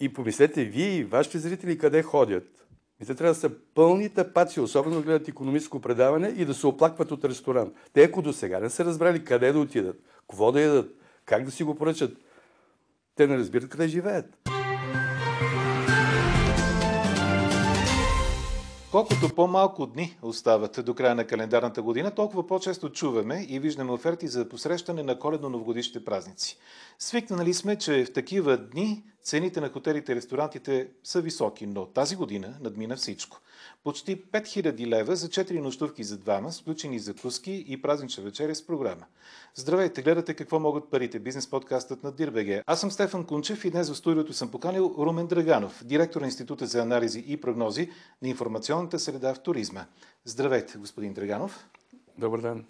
И помислете вие и вашите зрители къде ходят. И те трябва да са пълни тъпаци, особено да гледат економическо предаване и да се оплакват от ресторант. Те, ако до сега не са разбрали къде да отидат, какво да ядат, как да си го поръчат, те не разбират къде живеят. Колкото по-малко дни остават до края на календарната година, толкова по-често чуваме и виждаме оферти за посрещане на коледно-новогодишните празници. Свикнали сме, че в такива дни цените на хотелите и ресторантите са високи, но тази година надмина всичко. Почти 5000 лева за 4 нощувки за двама, сключени закуски и празнична вечеря с програма. Здравейте, гледате какво могат парите. Бизнес подкастът на Дирбеге. Аз съм Стефан Кунчев и днес в студиото съм поканил Румен Драганов, директор на Института за анализи и прогнози на информационната среда в туризма. Здравейте, господин Драганов. Добър ден.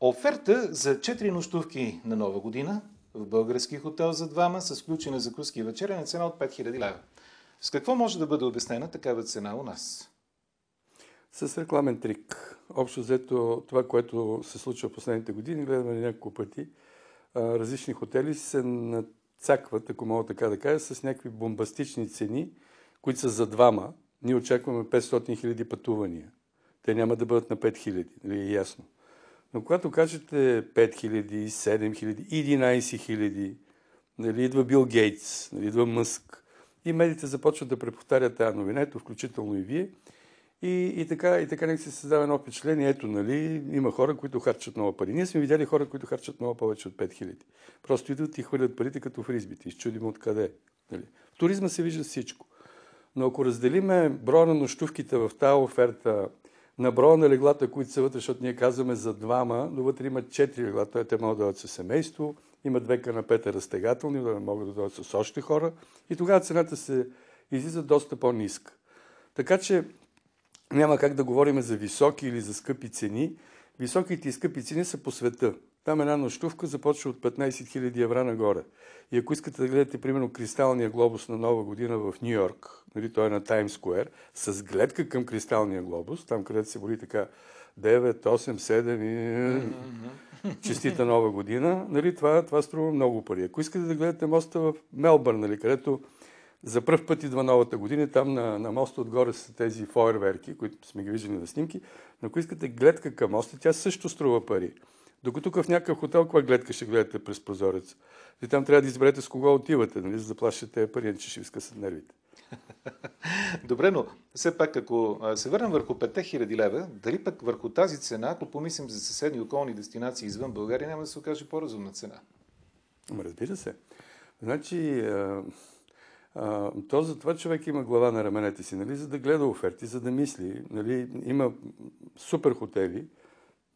Оферта за 4 нощувки на нова година в български хотел за двама с включена закуски и вечеря на цена от 5000 лева. С какво може да бъде обяснена такава цена у нас? С рекламен трик. Общо взето това, което се случва в последните години, гледаме няколко пъти. Различни хотели се нацакват, ако мога така да кажа, с някакви бомбастични цени, които са за двама. Ние очакваме 500 хиляди пътувания. Те няма да бъдат на 5 хиляди, нали е ясно. Но когато кажете 5 хиляди, 7 хиляди, 11 хиляди, нали, идва Бил Гейтс, нали, идва Мъск, и медиите започват да преповтарят тази новина, ето включително и вие – и, и така, и така нека се създава едно впечатление. Ето, нали, има хора, които харчат много пари. Ние сме видяли хора, които харчат много повече от 5000. Просто идват и хвърлят парите като в ризбите. Изчудим откъде. Нали. В туризма се вижда всичко. Но ако разделиме броя на нощувките в тази оферта на броя на леглата, които са вътре, защото ние казваме за двама, но вътре има четири легла, т.е. те могат да дойдат със семейство, има две канапета разтегателни, да могат да дойдат с още хора и тогава цената се излиза доста по-ниска. Така че няма как да говорим за високи или за скъпи цени. Високите и скъпи цени са по света. Там една нощувка започва от 15 000 евро нагоре. И ако искате да гледате, примерно, кристалния глобус на Нова година в Нью Йорк, нали, той е на Таймс Сквер, с гледка към кристалния глобус, там където се боли така 9, 8, 7 и честита Нова година, нали, това, това струва много пари. Ако искате да гледате моста в Мелбърн, нали, където за първ път идва новата година, там на, на моста отгоре са тези фойерверки, които сме ги виждали на снимки. Но ако искате гледка към моста, тя също струва пари. Докато тук в някакъв хотел, каква гледка ще гледате през прозорец? И там трябва да изберете с кого отивате, нали, за да плащате пари, че ще ви скъсат нервите. Добре, но все пак, ако се върнем върху 5000 лева, дали пък върху тази цена, ако помислим за съседни околни дестинации извън България, няма да се окаже по-разумна цена? Разбира се. Значи, а, то затова човек има глава на раменете си, нали, за да гледа оферти, за да мисли. Нали, има супер хотели,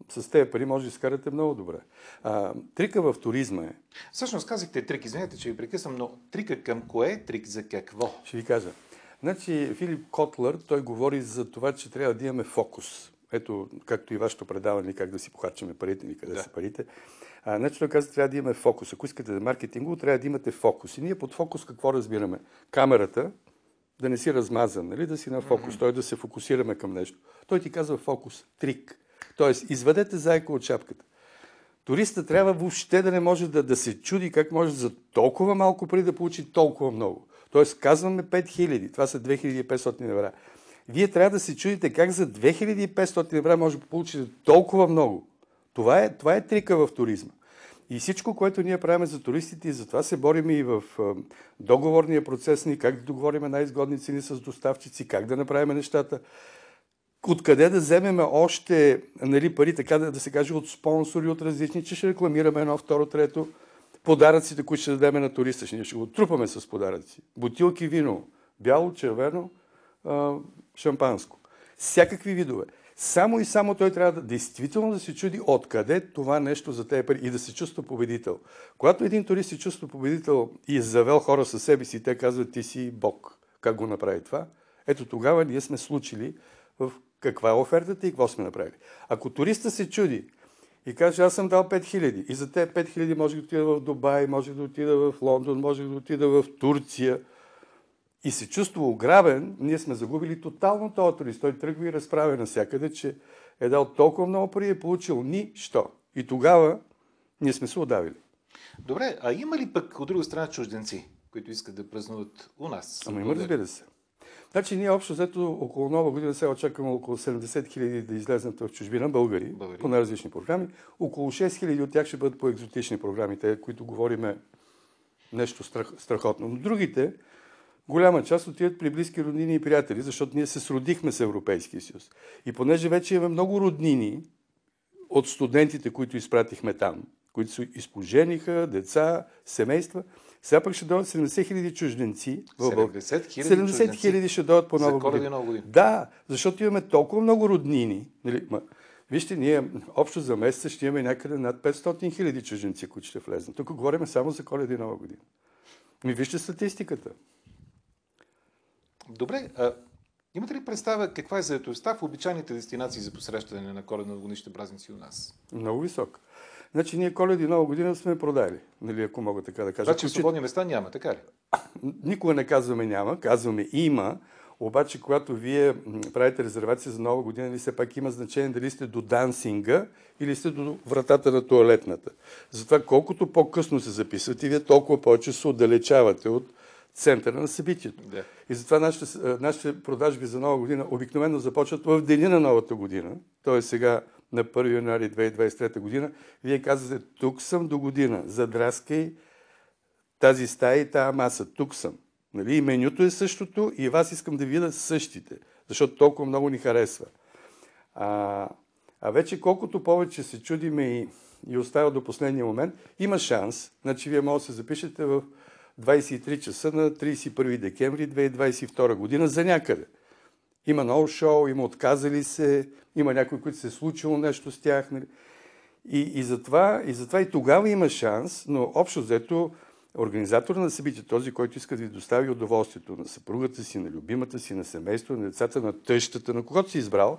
с тези пари може да изкарате много добре. А, трика в туризма е. Всъщност казахте трик, извинете, че ви прекъсвам, но трика към кое, трик за какво? Ще ви кажа. Значи Филип Котлер, той говори за това, че трябва да имаме фокус. Ето, както и вашето предаване, как да си похарчаме парите ни, къде да. са парите. А, значи той каза, трябва да имаме фокус. Ако искате да маркетинго, трябва да имате фокус. И ние под фокус какво разбираме? Камерата да не си размазан, нали? да си на фокус, mm-hmm. той да се фокусираме към нещо. Той ти казва фокус, трик. Тоест, извадете зайка от шапката. Туриста трябва въобще да не може да, да се чуди как може за толкова малко пари да получи толкова много. Тоест, казваме 5000, това са 2500 евра. Вие трябва да се чудите как за 2500 евра може да получите толкова много. Това е, това е трика в туризма. И всичко, което ние правим за туристите, и затова се борим и в договорния процес ни, как да договорим най-изгодни цени с доставчици, как да направим нещата, откъде да вземем още нали, пари, така да, да се каже, от спонсори, от различни, че ще рекламираме едно, второ, трето, подаръците, които ще дадем на туриста, ще, ще го трупаме с подаръци. Бутилки вино, бяло, червено, шампанско. Всякакви видове. Само и само той трябва да действително да се чуди откъде това нещо за тези пари и да се чувства победител. Когато един турист се чувства победител и е завел хора със себе си, те казват ти си Бог. Как го направи това? Ето тогава ние сме случили в каква е офертата и какво сме направили. Ако туриста се чуди и каже, аз съм дал 5000 и за те 5000 може да отида в Дубай, може да отида в Лондон, може да отида в Турция – и се чувства ограбен, ние сме загубили тотално този турист. Той тръгва и разправя навсякъде, че е дал толкова много пари и е получил нищо. И тогава ние сме се удавили. Добре, а има ли пък от друга страна чужденци, които искат да празнуват у нас? Ама има, разбира се. Значи ние общо взето около нова година сега очакваме около 70 хиляди да излезнат в чужбина българи, българи. по най-различни програми. Около 6 хиляди от тях ще бъдат по екзотични програми, те, които говориме нещо страх, страхотно. Но другите, голяма част отиват при близки роднини и приятели, защото ние се сродихме с Европейския съюз. И понеже вече имаме много роднини от студентите, които изпратихме там, които се изпожениха, деца, семейства, сега пък ще дойдат 70 хиляди чужденци. 70 хиляди 70 хиляди ще дойдат по нова година. година. Да, защото имаме толкова много роднини. Нали, ма, вижте, ние общо за месец ще имаме някъде над 500 хиляди чужденци, които ще влезнат. Тук говорим само за коледа и нова година. Ми вижте статистиката. Добре, а, имате ли представа каква е заедостта в обичайните дестинации за посрещане на коледно новогодишните празници у нас? Много висока. Значи ние коледи и нова година сме продали, нали, ако мога така да кажа. Значи свободни места няма, така ли? Никога не казваме няма, казваме има, обаче когато вие правите резервация за нова година, ли все пак има значение дали сте до дансинга или сте до вратата на туалетната. Затова колкото по-късно се записвате, вие толкова повече се отдалечавате от центъра на събитието. Да. И затова нашите, нашите продажби за нова година обикновено започват в деня на новата година, т.е. сега на 1 януари 2023 година, вие казвате, тук съм до година, задраскай тази стая и тази маса, тук съм. Нали? И менюто е същото и вас искам да видя същите, защото толкова много ни харесва. А, а вече колкото повече се чудиме и, и оставя до последния момент, има шанс, значи вие може да се запишете в 23 часа на 31 декември 2022 година за някъде. Има ново шоу, има отказали се, има някои, които се е случило нещо с тях. Нали? И, и, затова, и затова и тогава има шанс, но общо взето организатор на събитие, този, който иска да ви достави удоволствието на съпругата си, на любимата си, на семейство, на децата, на тъщата, на когото си избрал,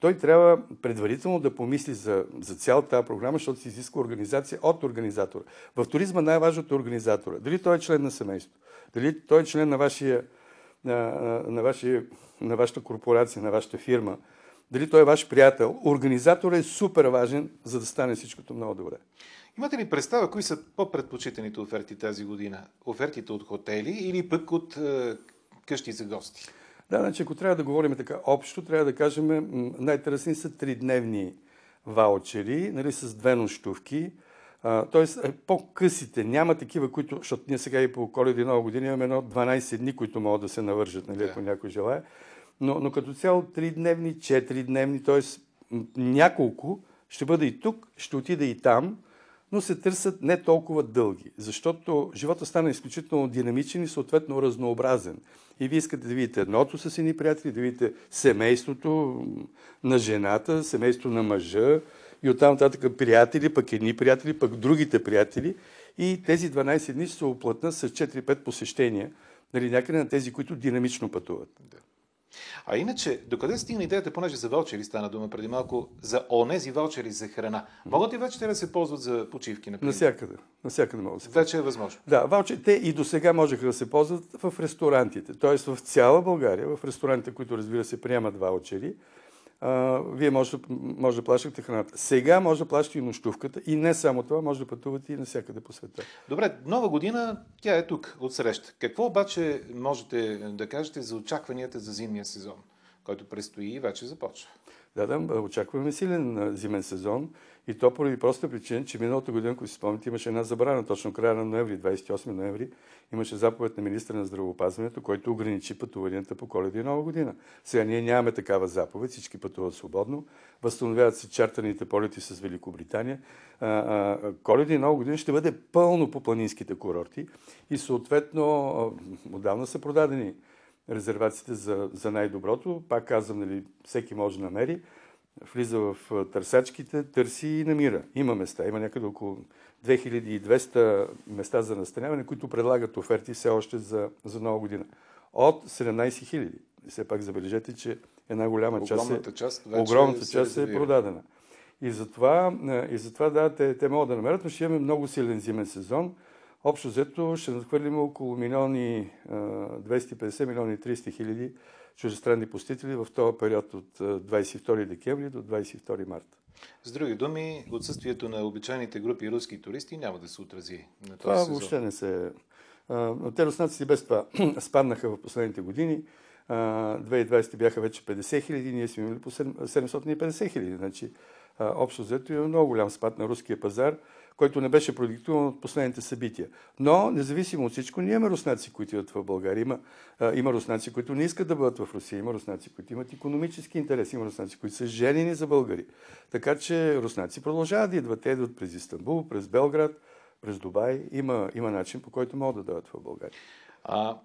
той трябва предварително да помисли за, за цялата тази програма, защото се изисква организация от организатора. В туризма най-важното е организатора. Дали той е член на семейство, дали той е член на, вашия, на, на, вашия, на вашата корпорация, на вашата фирма, дали той е ваш приятел. Организаторът е супер важен, за да стане всичкото много добре. Имате ли представа, кои са по-предпочитаните оферти тази година? Офертите от хотели или пък от е, къщи за гости? Да, значи ако трябва да говорим така общо, трябва да кажем, най-търсени са тридневни ваучери, нали, с две нощувки. Тоест, е, по-късите, няма такива, които, защото ние сега и по коледа и нова година имаме едно 12 дни, които могат да се навържат, нали, ако някой желая. Но, но като цяло 3 дневни, 4 дневни, т.е. няколко, ще бъде и тук, ще отида и там, но се търсят не толкова дълги, защото живота стана изключително динамичен и съответно разнообразен. И вие искате да видите едното с едни приятели, да видите семейството на жената, семейството на мъжа и оттам нататък приятели, пък едни приятели, пък другите приятели. И тези 12 дни ще се оплътнат с 4-5 посещения, нали, някъде на тези, които динамично пътуват. Да. А иначе, докъде стигна идеята, понеже за ваучери стана дума преди малко, за онези ваучери за храна? Могат ли вече те да се ползват за почивки, например? Насякъде. Насякъде могат да се Вече е възможно. Да, ваучери, те и до сега можеха да се ползват в ресторантите. Тоест в цяла България, в ресторантите, които разбира се приемат ваучери, а, вие може, може да плащате храната. Сега може да плащате и нощувката и не само това, може да пътувате и навсякъде по света. Добре, нова година, тя е тук, от среща. Какво обаче можете да кажете за очакванията за зимния сезон, който предстои и вече започва? Да, да, очакваме силен зимен сезон и то поради проста причина, че миналата година, ако си спомните, имаше една забрана, точно края на ноември, 28 ноември, имаше заповед на министра на здравеопазването, който ограничи пътуванията по коледа и нова година. Сега ние нямаме такава заповед, всички пътуват свободно, възстановяват се чартерните полети с Великобритания. коледа и нова година ще бъде пълно по планинските курорти и съответно отдавна са продадени резервациите за, за най-доброто. Пак казвам, нали, всеки може да намери. Влиза в търсачките, търси и намира. Има места. Има някъде около 2200 места за настаняване, които предлагат оферти все още за, за нова година. От 17 000. Все пак забележете, че една голяма част, е, огромната част е продадена. И затова, и затова да, те, те могат да намерят, но ще имаме много силен зимен сезон. Общо взето ще надхвърлим около милиони, 250 милиони 300 хиляди чужестранни посетители в този период от 22 декември до 22 марта. С други думи, отсъствието на обичайните групи руски туристи няма да се отрази на този Това сезон. въобще не се, те руснаците без това спаднаха в последните години. 2020 бяха вече 50 хиляди, ние сме имали по 750 хиляди. Значи, общо взето има много голям спад на руския пазар, който не беше продиктуван от последните събития. Но, независимо от всичко, ние имаме руснаци, които идват в България. Има, има руснаци, които не искат да бъдат в Русия. Има руснаци, които имат економически интерес. Има руснаци, които са женени за българи. Така че руснаци продължават да идват. Те идват през Истанбул, през Белград, през Дубай. Има, има начин, по който могат да дадат в България. А,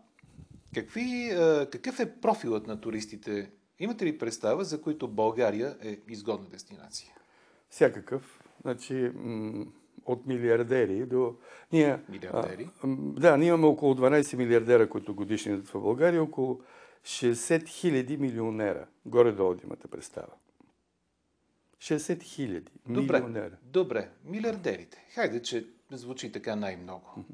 какви, какъв е профилът на туристите? Имате ли представа, за които България е изгодна дестинация? Всякакъв. Значи, от милиардери до... Ние, милиардери? А, да, ние имаме около 12 милиардера, които годишни в България, около 60 хиляди милионера. Горе-долу имате представа. 60 хиляди милионера. Добре, милиардерите. Хайде, че звучи така най-много.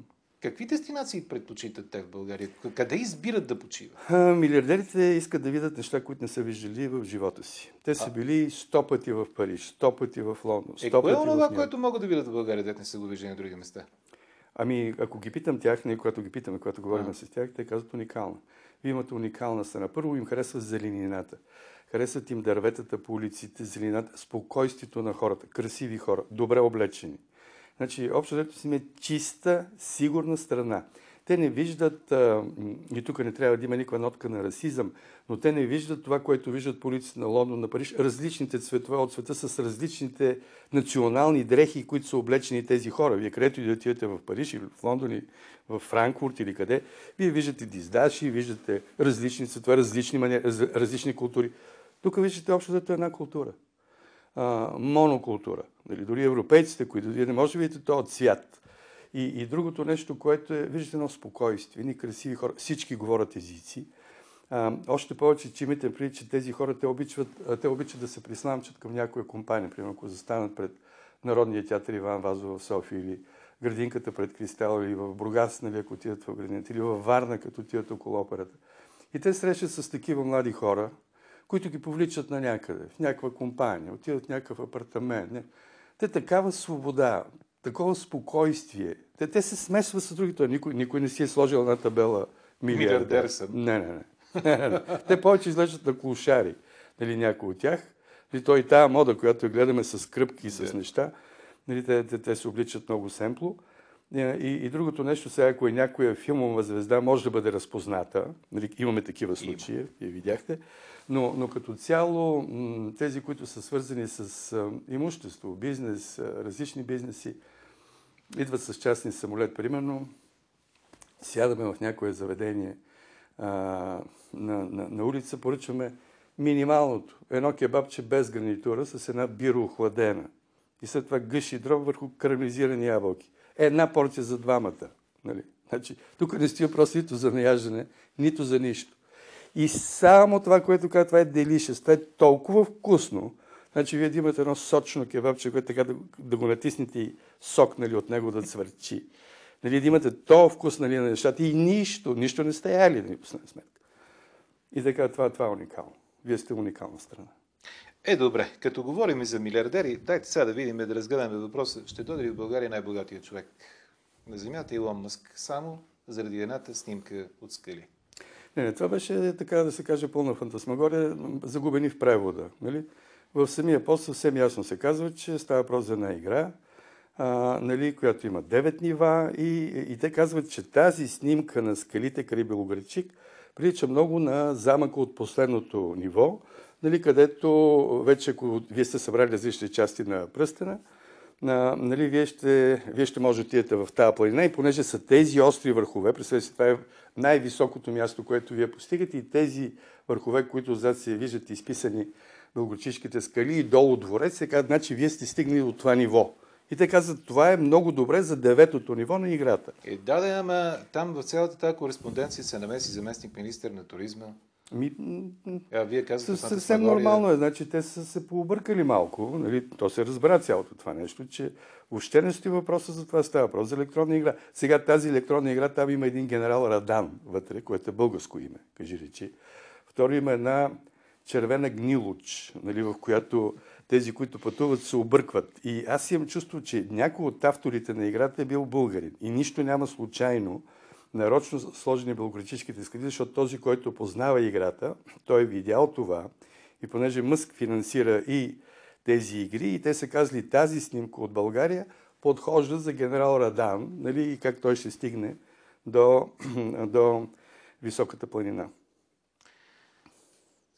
Какви дестинации предпочитат те в България? Къде избират да почиват? Милиардерите искат да видят неща, които не са виждали в живота си. Те са а... били сто пъти в Париж, сто пъти в Лондон. Е, кое е това, което могат да видят в България, дете не са го виждали на други места? Ами, ако ги питам тях, не когато ги питаме, когато говорим а. с тях, те казват уникална. Вие имате уникална страна. Първо им харесва зеленината. Харесват им дърветата по улиците, зеленината, спокойствието на хората, красиви хора, добре облечени. Значи, общо взето си е чиста, сигурна страна. Те не виждат, а, и тук не трябва да има никаква нотка на расизъм, но те не виждат това, което виждат полиците на Лондон, на Париж, различните цветове от света с различните национални дрехи, които са облечени тези хора. Вие където и да отидете в Париж или в Лондон или в Франкфурт или къде, вие виждате диздаши, виждате различни цветове, различни, мани... различни култури. Тук виждате общо зато една култура а, монокултура. Нали, дори европейците, които вие не може да видите този цвят. И, и другото нещо, което е, виждате едно спокойствие, едни красиви хора, всички говорят езици. А, още повече, че имате преди, че тези хора, те обичат, те обичат да се присламчат към някоя компания, примерно ако застанат пред Народния театър Иван Вазов в София или градинката пред Кристал или в Бругас, нали, ако отидат в градината, или във Варна, като отидат около операта. И те срещат с такива млади хора, които ги повличат на някъде, в някаква компания, отиват в някакъв апартамент. Не. Те такава свобода, такова спокойствие. Те, те се смесват с другите. Никой, никой не си е сложил една табела милиардер. милиардер съм. Не, не, не. не, не. Те повече излежат на клошари. Нали, някой от тях. Нали, той и тая мода, която гледаме с кръпки и с неща, нали, те, те, те се обличат много семпло. И, и другото нещо, сега, ако е някоя филмова звезда, може да бъде разпозната. Нали, имаме такива случаи, вие видяхте. Но, но като цяло тези, които са свързани с имущество, бизнес, различни бизнеси, идват с частни самолет. Примерно, сядаме в някое заведение а, на, на, на улица, поръчваме минималното. Едно кебабче без гарнитура с една биро охладена. И след това гъши дроб върху карамелизирани ябълки. Една порция за двамата. Нали? Значи, тук не стои просто нито за наяждане, нито за нищо. И само това, което казва, това е делишес. Това е толкова вкусно. Значи вие да имате едно сочно кебабче, което така да, да го натиснете и сок нали, от него да цвърчи. Нали, да имате то вкус нали, на нещата и нищо, нищо не сте яли, нали, сметка. И така, това, това е уникално. Вие сте уникална страна. Е, добре. Като говорим и за милиардери, дайте сега да видим, да разгледаме въпроса. Ще дойде ли в България най-богатия човек на Земята Илон Мъск само заради едната снимка от скали? Не, не, това беше, така да се каже, пълна фантасмагория, загубени в превода. Нали? В самия пост съвсем ясно се казва, че става въпрос за една игра, а, нали, която има 9 нива и, и те казват, че тази снимка на скалите край Белоградчик прилича много на замъка от последното ниво, нали, където вече, ако вие сте събрали различни части на пръстена, на, нали, вие, ще, вие ще може да отидете в тази планина и понеже са тези остри върхове, представете си, това е най-високото място, което вие постигате и тези върхове, които отзад се виждат изписани Белгочишките скали и долу дворец, се казват, значи вие сте стигнали до това ниво. И те казват, това е много добре за деветото ниво на играта. Е, да, да, ама там в цялата тази кореспонденция се намеси заместник министър на туризма. Ми, а, вие казвате, съвсем нормално е. Значи, те са се пообъркали малко. Нали? То се разбра цялото това нещо, че въобще не стои въпроса за това. Става въпрос за електронна игра. Сега тази електронна игра, там има един генерал Радан вътре, което е българско име, кажи речи. Второ има една червена гнилоч, нали, в която тези, които пътуват, се объркват. И аз имам чувство, че някой от авторите на играта е бил българин. И нищо няма случайно нарочно сложени белографическите склади, защото този, който познава играта, той е видял това и понеже Мъск финансира и тези игри и те са казали тази снимка от България подхожда за генерал Радан нали, и как той ще стигне до, до високата планина.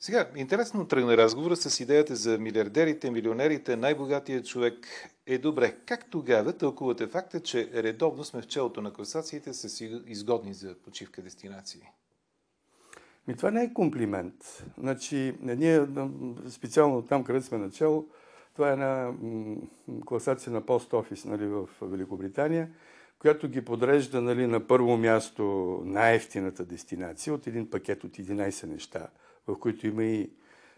Сега, интересно тръгна разговора с идеята за милиардерите, милионерите, най-богатият човек е добре. Как тогава тълкувате факта, че редовно сме в челото на класациите с изгодни за почивка дестинации? Ми, това не е комплимент. Значи, ние специално там, където сме начало, това е една класация на пост-офис нали, в Великобритания, която ги подрежда нали, на първо място най-ефтината дестинация от един пакет от 11 неща, в които има и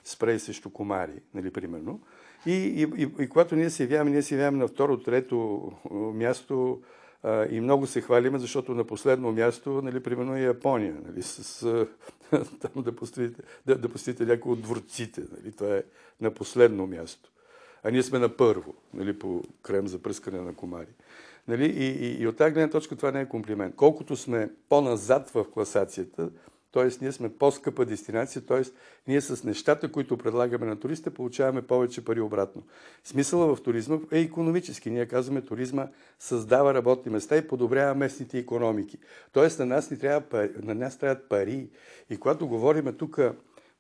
спрей срещу комари, нали, примерно. И, и, и, и когато ние се явяваме, ние се явяваме на второ, трето място а, и много се хвалиме, защото на последно място, нали, примерно е Япония, нали, с, а, там да построите, да, да построите някои от дворците. Нали, това е на последно място. А ние сме на първо, нали, по крем за пръскане на комари. Нали, и, и, и от тази гледна точка това не е комплимент. Колкото сме по-назад в класацията, т.е. ние сме по-скъпа дестинация, т.е. ние с нещата, които предлагаме на туристите, получаваме повече пари обратно. Смисъла в туризма е економически. Ние казваме, туризма създава работни места и подобрява местните економики. Т.е. на нас, ни трябва на нас трябват пари. И когато говорим тук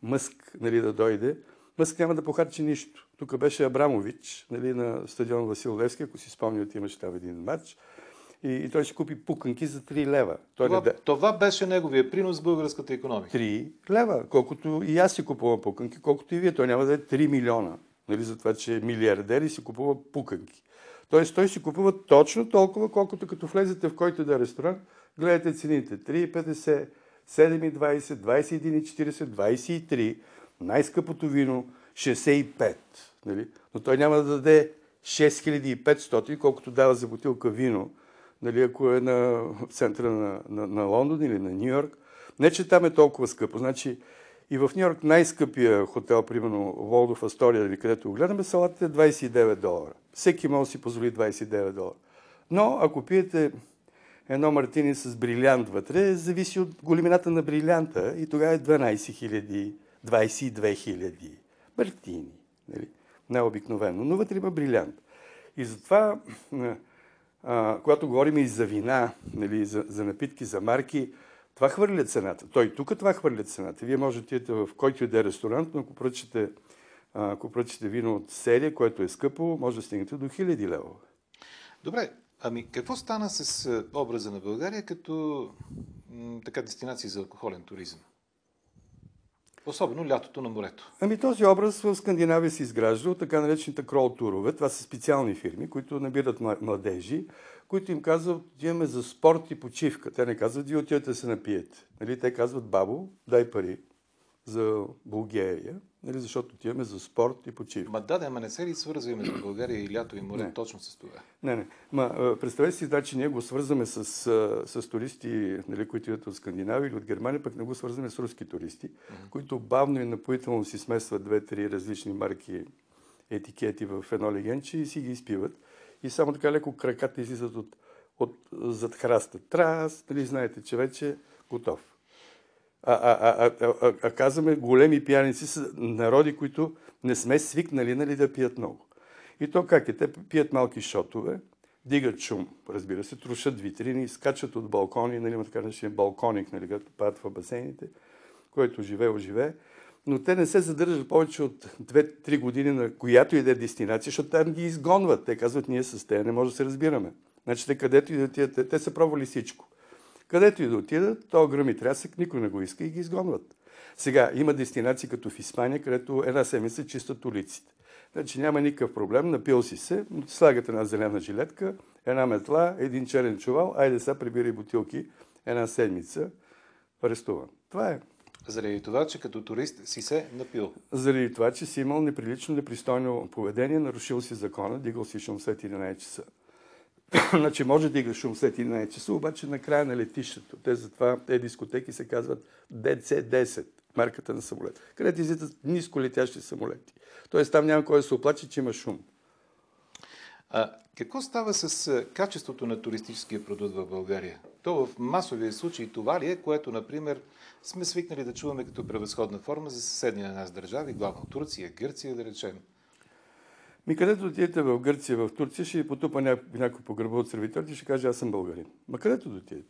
Мъск нали, да дойде, Мъск няма да похарчи нищо. Тук беше Абрамович нали, на стадион Васил Левски, ако си спомняте, имаше там един матч и, и той ще купи пуканки за 3 лева. Той това, не... това беше неговия принос в българската економика. 3 лева, колкото и аз си купувам пуканки, колкото и вие. Той няма да е 3 милиона, нали, за това, че е милиардер и си купува пуканки. Тоест той си купува точно толкова, колкото като влезете в който да е ресторант, гледате цените. 3,50, 7,20, 21,40, 23, най-скъпото вино 65. Нали? Но той няма да даде 6500, колкото дава за бутилка вино нали, ако е на центъра на, на, на Лондон или на Нью Йорк. Не, че там е толкова скъпо. Значи и в Нью Йорк най-скъпия хотел, примерно Волдов Астория, нали, където го гледаме, салата е 29 долара. Всеки може да си позволи 29 долара. Но ако пиете едно мартини с брилянт вътре, зависи от големината на брилянта и тогава е 12 000, 22 000 мартини. Нали? Най-обикновено. Но вътре има брилянт. И затова а, когато говорим и за вина, нали, за, за напитки, за марки, това хвърля цената. Той тук това хвърля цената. Вие можете да идете в който и да е ресторант, но ако поръчате, ако поръчате вино от серия, което е скъпо, може да стигнете до хиляди лева. Добре, ами какво стана с образа на България като м, така дестинация за алкохолен туризъм? Особено лятото на морето. Ами този образ в Скандинавия се изгражда от така наречените крол турове. Това са специални фирми, които набират младежи, които им казват, отиваме за спорт и почивка. Те не казват, вие отивате да се напиете. Нали? Те казват, бабо, дай пари за Bulgaria, нали? защото отиваме за спорт и почивка. Ма да, да, ама не се ли свързва между България и лято и море не. точно с това? Не, не. Ма, представете си, значи ние го свързваме с, с туристи, нали, които идват от Скандинавия или от Германия, пък не го свързваме с руски туристи, mm-hmm. които бавно и напоително си смесват две-три различни марки етикети в едно легенче и си ги изпиват. И само така леко краката излизат от, от зад храста. Трас, нали знаете, че вече готов. А, а, а, а, а, казваме, големи пияници са народи, които не сме свикнали нали, да пият много. И то как е? Те пият малки шотове, дигат шум, разбира се, трушат витрини, скачат от балкони, нали, има така наречен балконик, нали, като падат в басейните, който живее, живее. Но те не се задържат повече от 2-3 години на която и да е дестинация, защото там ги изгонват. Те казват, ние с те не може да се разбираме. Значи те където и да те, те са пробвали всичко. Където и да отидат, то гръм и трясък, никой не го иска и ги изгонват. Сега, има дестинации като в Испания, където една седмица чистят улиците. Значи няма никакъв проблем, напил си се, слагате една зелена жилетка, една метла, един черен чувал, айде сега прибирай бутилки една седмица, арестуван. Това е. Заради това, че като турист си се напил. Заради това, че си имал неприлично, непристойно поведение, нарушил си закона, дигал си шум след 11 часа. значи може да играш шум след 11 часа, обаче на края на летището. Те затова те дискотеки се казват DC-10, марката на самолет, където излитат ниско летящи самолети. Тоест там няма кой да се оплаче, че има шум. А какво става с качеството на туристическия продукт в България? То в масовия случай това ли е, което, например, сме свикнали да чуваме като превъзходна форма за съседни на нас държави, главно Турция, Гърция, да речем? Ми където отидете в Гърция, в Турция, ще потупа някой по гърба от сервиторите и ще каже, аз съм българин. Ма където отидете?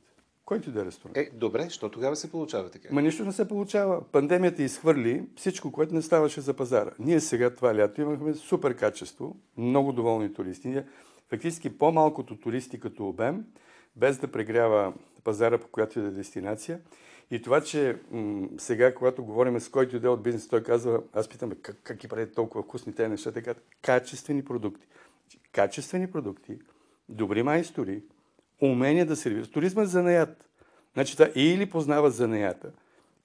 Който да е ресторант. Е, добре, що тогава се получава така? Ма нищо не се получава. Пандемията изхвърли всичко, което не ставаше за пазара. Ние сега това лято имахме супер качество, много доволни туристи. Ние фактически по-малкото туристи като обем, без да прегрява пазара по която и да е дестинация. И това, че м- сега, когато говорим с който иде от бизнес, той казва, аз питам, как, как ги правите толкова вкусни тези неща, така, качествени продукти. Качествени продукти, добри майстори, умение да сервират. Туризма е занаят. Значи, това или познава занаята,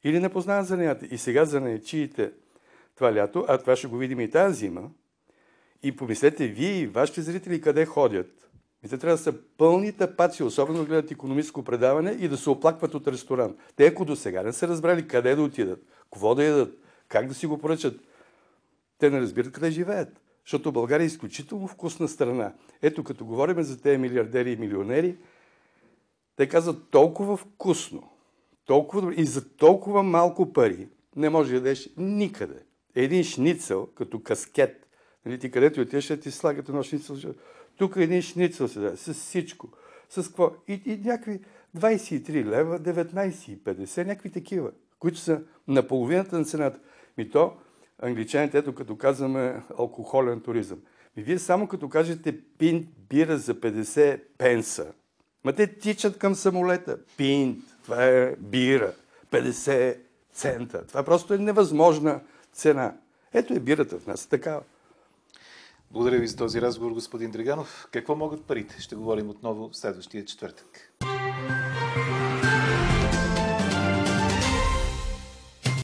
или не познава занаята. И сега занаячиите това лято, а това ще го видим и тази зима, и помислете вие и вашите зрители къде ходят. И те трябва да са пълни тапаци, особено да гледат економическо предаване и да се оплакват от ресторант. Те, ако до сега не са разбрали къде да отидат, какво да ядат, как да си го поръчат, те не разбират къде живеят. Защото България е изключително вкусна страна. Ето, като говорим за тези милиардери и милионери, те казват толкова вкусно, толкова добре и за толкова малко пари не може да ядеш никъде. Един шницел, като каскет, нали, ти където отидеш, ти слагат едно шницел. Тук един шницел се даде, с всичко. С какво? И, и някакви 23 лева, 19,50, някакви такива, които са на половината на цената. Ми то, англичаните, ето като казваме алкохолен туризъм. Ми вие само като кажете пинт бира за 50 пенса, ма те тичат към самолета. Пинт, това е бира, 50 цента. Това просто е невъзможна цена. Ето е бирата в нас, такава. Благодаря ви за този разговор, господин Драганов. Какво могат парите? Ще говорим отново следващия четвъртък.